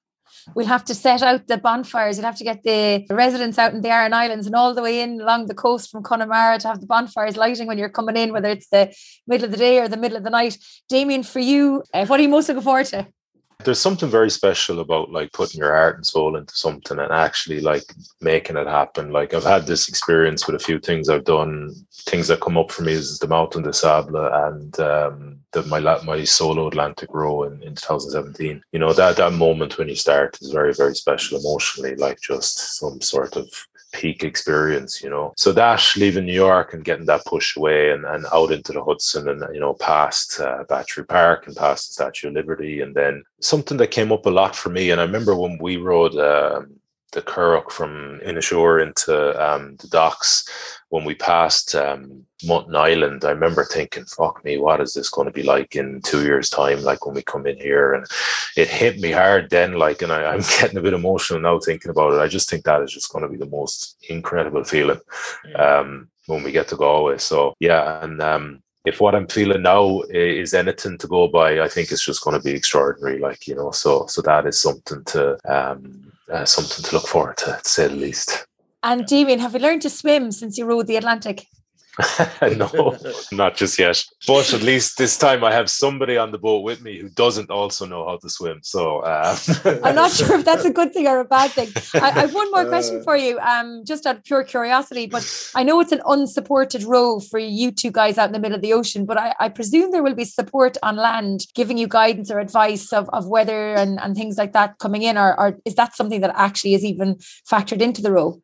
We'll have to set out the bonfires. You'll have to get the residents out in the Aran Islands and all the way in along the coast from Connemara to have the bonfires lighting when you're coming in, whether it's the middle of the day or the middle of the night. Damien, for you, uh, what are you most looking forward to? There's something very special about like putting your heart and soul into something and actually like making it happen. Like I've had this experience with a few things I've done. Things that come up for me is the Marathon des Sables and um, the, my my solo Atlantic row in, in 2017. You know that that moment when you start is very very special emotionally. Like just some sort of peak experience, you know. So that leaving New York and getting that push away and, and out into the Hudson and, you know, past uh, Battery Park and past the Statue of Liberty. And then something that came up a lot for me. And I remember when we rode um, the Curragh from Inishowen into um, the docks when we passed um, Mutton Island. I remember thinking, "Fuck me, what is this going to be like in two years' time? Like when we come in here." And it hit me hard then. Like, and I, am getting a bit emotional now thinking about it. I just think that is just going to be the most incredible feeling um, when we get to Galway. So yeah, and um, if what I'm feeling now is anything to go by, I think it's just going to be extraordinary. Like you know, so so that is something to um, uh, something to look forward to, to say the least. And Damien, have you learned to swim since you rode the Atlantic? no, not just yet. But at least this time I have somebody on the boat with me who doesn't also know how to swim. So uh... I'm not sure if that's a good thing or a bad thing. I, I have one more question uh. for you, um, just out of pure curiosity. But I know it's an unsupported row for you two guys out in the middle of the ocean, but I, I presume there will be support on land giving you guidance or advice of, of weather and, and things like that coming in, or, or is that something that actually is even factored into the row?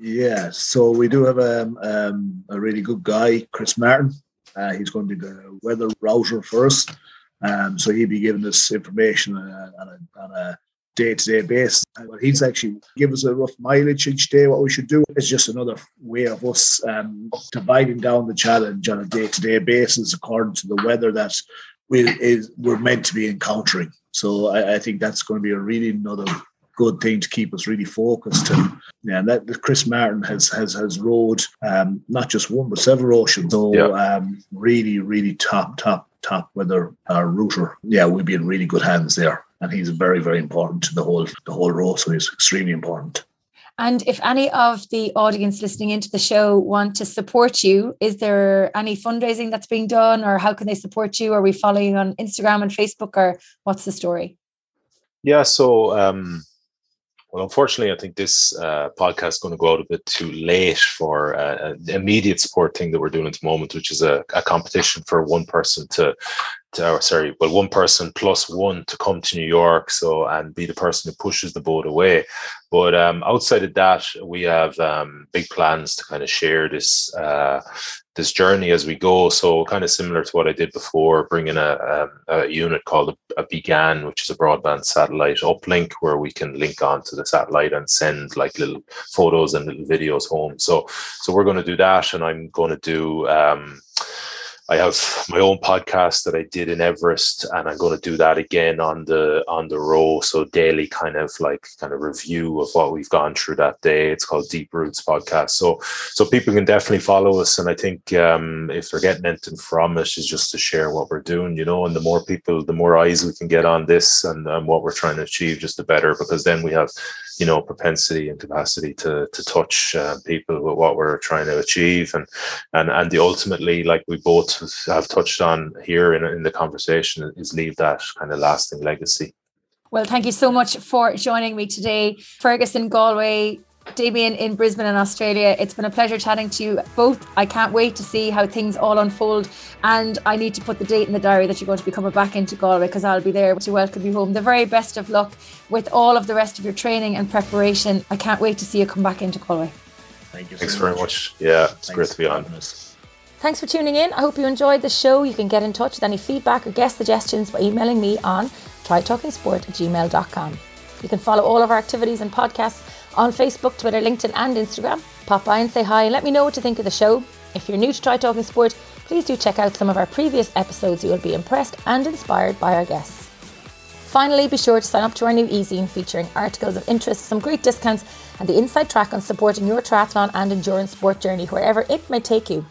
Yeah, so we do have a, um, um, a really good guy, Chris Martin. Uh, he's going to be the weather router for us. Um, so he'll be giving us information on a, on a day-to-day basis. But he's actually give us a rough mileage each day, what we should do. It's just another way of us um, dividing down the challenge on a day-to-day basis according to the weather that we is we're meant to be encountering. So I, I think that's going to be a really another good thing to keep us really focused. And yeah, and that Chris Martin has has has rowed um, not just one but several oceans. So yeah. um, really, really top, top, top weather uh, router. Yeah, we'd be in really good hands there. And he's very, very important to the whole the whole row. So he's extremely important. And if any of the audience listening into the show want to support you, is there any fundraising that's being done or how can they support you? Are we following on Instagram and Facebook or what's the story? Yeah, so um, well, unfortunately, I think this uh, podcast is going to go out a bit too late for uh, an immediate support thing that we're doing at the moment, which is a, a competition for one person to, to or sorry, well, one person plus one to come to New York, so and be the person who pushes the boat away. But um, outside of that, we have um, big plans to kind of share this uh, this journey as we go. So kind of similar to what I did before, bringing a, a, a unit called a, a BGAN, which is a broadband satellite uplink, where we can link onto the satellite and send like little photos and little videos home. So so we're going to do that, and I'm going to do. Um, I have my own podcast that I did in Everest, and I'm going to do that again on the on the row. So daily, kind of like kind of review of what we've gone through that day. It's called Deep Roots Podcast. So so people can definitely follow us, and I think um, if they're getting anything from us, is just to share what we're doing, you know. And the more people, the more eyes we can get on this and, and what we're trying to achieve, just the better. Because then we have you know propensity and capacity to to touch uh, people with what we're trying to achieve. And and and the ultimately like we both have touched on here in, in the conversation is leave that kind of lasting legacy. Well thank you so much for joining me today. Fergus in galway Damien in Brisbane in Australia. It's been a pleasure chatting to you both. I can't wait to see how things all unfold. And I need to put the date in the diary that you're going to be coming back into Galway because I'll be there to welcome you home. The very best of luck with all of the rest of your training and preparation. I can't wait to see you come back into Galway. Thank you. Thanks so very much. much. Yeah, it's Thanks great to be on. Us. Thanks for tuning in. I hope you enjoyed the show. You can get in touch with any feedback or guest suggestions by emailing me on trytalkingsport at gmail.com. You can follow all of our activities and podcasts on Facebook, Twitter, LinkedIn, and Instagram. Pop by and say hi and let me know what you think of the show. If you're new to Try Talking Sport, please do check out some of our previous episodes. You will be impressed and inspired by our guests. Finally, be sure to sign up to our new e-zine featuring articles of interest, some great discounts, and the inside track on supporting your triathlon and endurance sport journey wherever it may take you.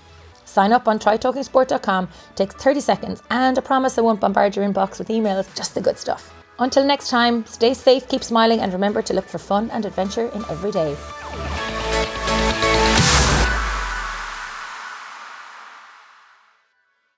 Sign up on trytalkingsport.com, takes 30 seconds, and I promise I won't bombard your inbox with emails, just the good stuff. Until next time, stay safe, keep smiling, and remember to look for fun and adventure in every day.